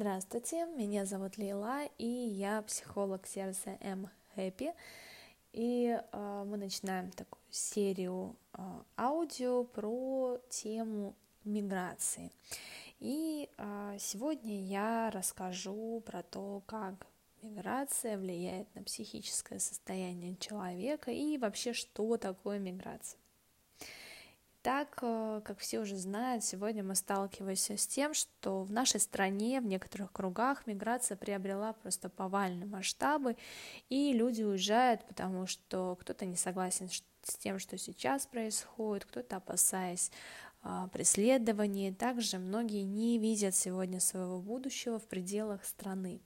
Здравствуйте, меня зовут Лейла, и я психолог сервиса M Happy. И э, мы начинаем такую серию э, аудио про тему миграции. И э, сегодня я расскажу про то, как миграция влияет на психическое состояние человека и вообще, что такое миграция. Так, э, как все уже знают, сегодня мы сталкиваемся с тем, что в нашей стране, в некоторых кругах миграция приобрела просто повальные масштабы, и люди уезжают, потому что кто-то не согласен с тем, что сейчас происходит, кто-то опасаясь а, преследований. Также многие не видят сегодня своего будущего в пределах страны.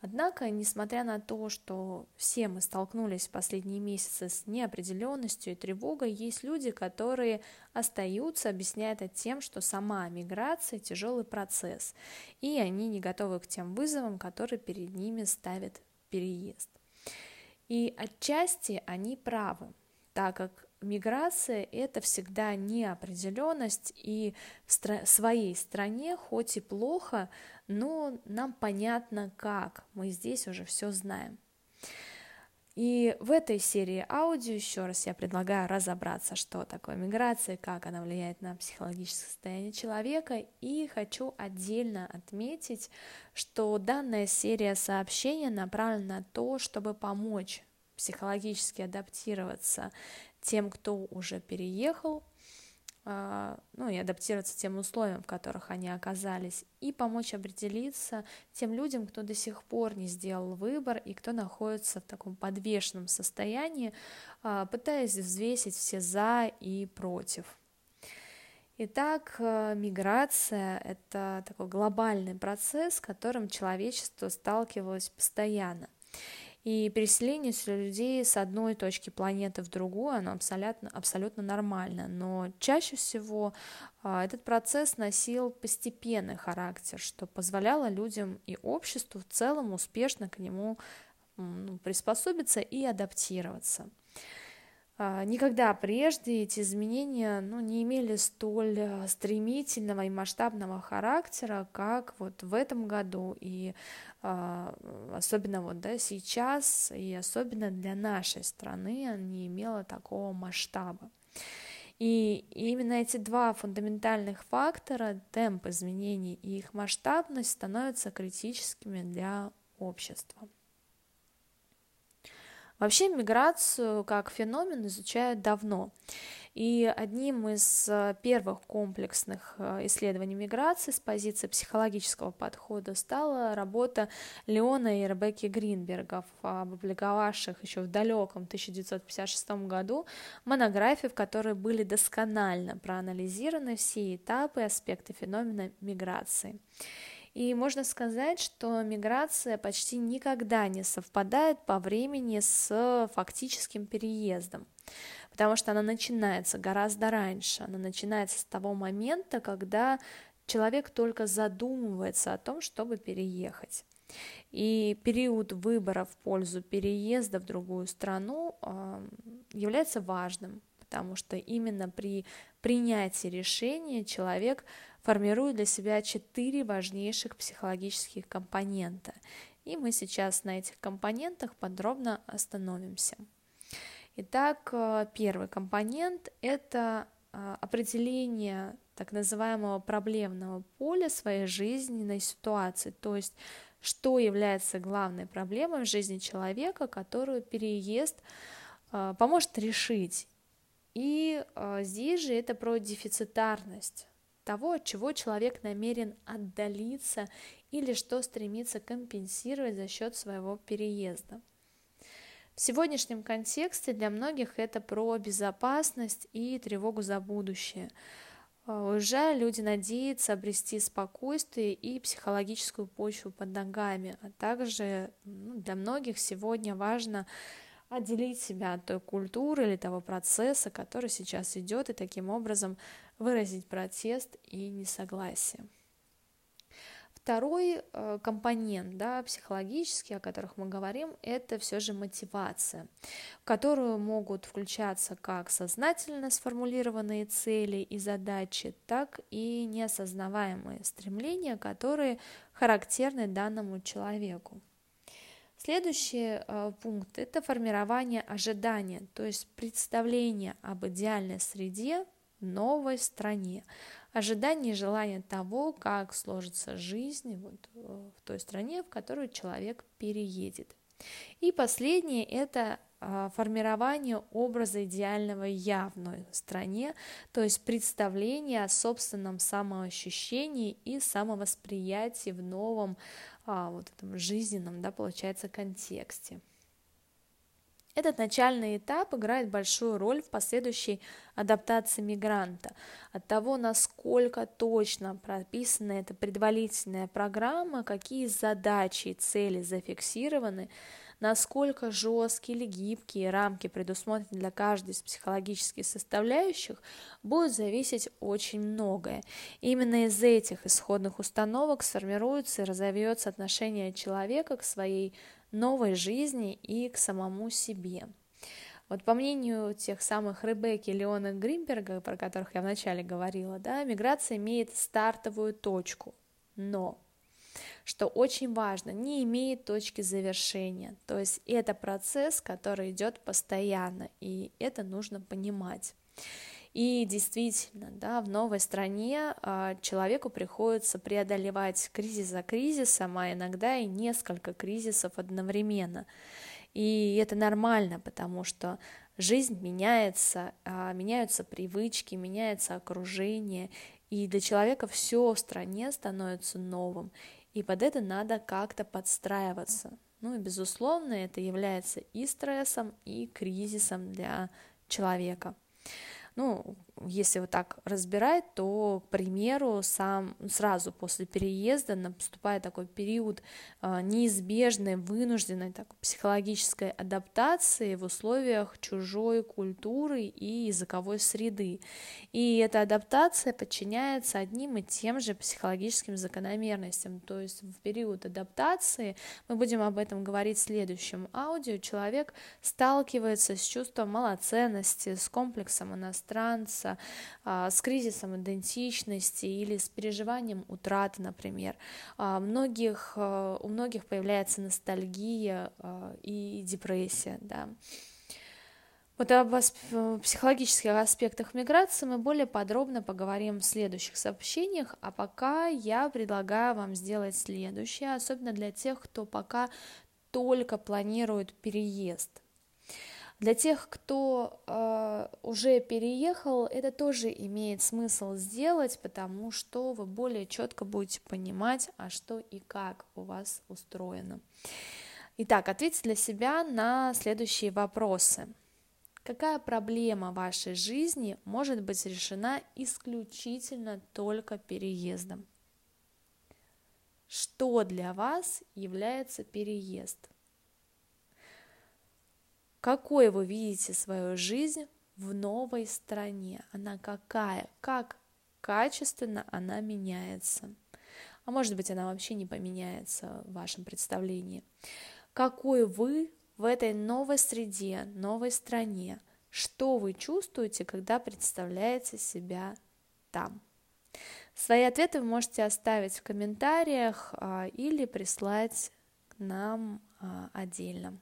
Однако, несмотря на то, что все мы столкнулись в последние месяцы с неопределенностью и тревогой, есть люди, которые остаются, объясняя это тем, что сама миграция – тяжелый процесс, и они не готовы к тем вызовам, которые перед ними ставит переезд. И отчасти они правы, так как миграция – это всегда неопределенность, и в стра- своей стране, хоть и плохо, но нам понятно как, мы здесь уже все знаем. И в этой серии аудио еще раз я предлагаю разобраться, что такое миграция, как она влияет на психологическое состояние человека, и хочу отдельно отметить, что данная серия сообщений направлена на то, чтобы помочь психологически адаптироваться тем, кто уже переехал, а, ну и адаптироваться тем условиям, в которых они оказались, и помочь определиться тем людям, кто до сих пор не сделал выбор и кто находится в таком подвешенном состоянии, а, пытаясь взвесить все за и против. Итак, э, миграция – это такой глобальный процесс, с которым человечество сталкивалось постоянно. И переселение людей с одной точки планеты в другую, оно абсолютно, абсолютно нормально. Но чаще всего а, этот процесс носил постепенный характер, что позволяло людям и обществу в целом успешно к нему ну, приспособиться и адаптироваться. А, никогда прежде эти изменения ну, не имели столь э, стремительного и масштабного характера, как вот в этом году, и а, особенно вот да, сейчас, и особенно для нашей страны не имело такого масштаба. И именно эти два фундаментальных фактора, темп изменений и их масштабность, становятся критическими для общества. Вообще миграцию как феномен изучают давно. И одним из э, первых комплексных э, исследований миграции с позиции психологического подхода стала работа Леона и Ребекки Гринбергов, опубликовавших еще в далеком 1956 году монографии, в которой были досконально проанализированы все этапы и аспекты феномена миграции. И можно сказать, что миграция почти никогда не совпадает по времени с фактическим переездом, потому что она начинается гораздо раньше, она начинается с того момента, когда человек только задумывается о том, чтобы переехать. И период выбора в пользу переезда в другую страну является важным, потому что именно при принятии решения человек формирует для себя четыре важнейших психологических компонента. И мы сейчас на этих компонентах подробно остановимся. Итак, э, первый компонент – это э, определение так называемого проблемного поля своей жизненной ситуации, то есть что является главной проблемой в жизни человека, которую переезд э, поможет решить и здесь же это про дефицитарность того, от чего человек намерен отдалиться или что стремится компенсировать за счет своего переезда. В сегодняшнем контексте для многих это про безопасность и тревогу за будущее. Э, уезжая, люди надеются обрести спокойствие и психологическую почву под ногами, а также ну, для многих сегодня важно отделить себя от той культуры или того процесса, который сейчас идет, и таким образом выразить протест и несогласие. второй э, компонент, да, психологический, о которых мы говорим, это все же мотивация, в которую могут включаться как сознательно сформулированные цели и задачи, так и неосознаваемые стремления, которые характерны данному человеку. Следующий э, пункт – это формирование ожидания, то есть представление об идеальной среде новой стране, ожидание и желание того, как сложится жизнь вот, э, в той стране, в которую человек переедет. И последнее – это а, формирование образа идеального я в новой стране, то есть представление о собственном самоощущении и самовосприятии в новом а, вот этом жизненном, да, получается, контексте. Этот начальный этап играет большую роль в последующей адаптации мигранта. От того, насколько точно прописана эта предварительная программа, какие задачи и цели зафиксированы, насколько жесткие или гибкие рамки предусмотрены для каждой из психологических составляющих, будет зависеть очень многое. именно из этих исходных установок сформируется и разовьется отношение человека к своей новой жизни и к самому себе. Вот по мнению тех самых Ребекки Леона Гринберга, про которых я вначале говорила, да, миграция имеет стартовую точку, но что очень важно, не имеет точки завершения. То есть это процесс, который идет постоянно, и это нужно понимать. И действительно, да, в новой стране а, человеку приходится преодолевать кризис за кризисом, а иногда и несколько кризисов одновременно. И это нормально, потому что жизнь меняется, а, меняются привычки, меняется окружение, и для человека все в стране становится новым, и под это надо как-то подстраиваться. Ну и, безусловно, это является и стрессом, и кризисом для человека. Ну, если вот так разбирать, то, к примеру, сам сразу после переезда наступает такой период э, неизбежной, вынужденной так, психологической адаптации в условиях чужой культуры и языковой среды. И эта адаптация подчиняется одним и тем же психологическим закономерностям. То есть в период адаптации, мы будем об этом говорить в следующем аудио, человек сталкивается с чувством малоценности, с комплексом иностранца, сталкиваются а, с кризисом идентичности или с переживанием утраты, например. А, многих, а, у многих появляется ностальгия а, и депрессия, да. Вот об психологических аспектах миграции мы более подробно поговорим в следующих сообщениях, а пока я предлагаю вам сделать следующее, особенно для тех, кто пока только планирует переезд – для тех, кто э, уже переехал, это тоже имеет смысл сделать, потому что вы более четко будете понимать, а что и как у вас устроено. Итак, ответьте для себя на следующие вопросы. Какая проблема вашей жизни может быть решена исключительно только переездом? Что для вас является переезд? Какой вы видите свою жизнь в новой стране, она какая, как качественно она меняется. А может быть, она вообще не поменяется в вашем представлении. Какой вы в этой новой среде, новой стране, что вы чувствуете, когда представляете себя там. Свои ответы вы можете оставить в комментариях а, или прислать нам а, отдельно.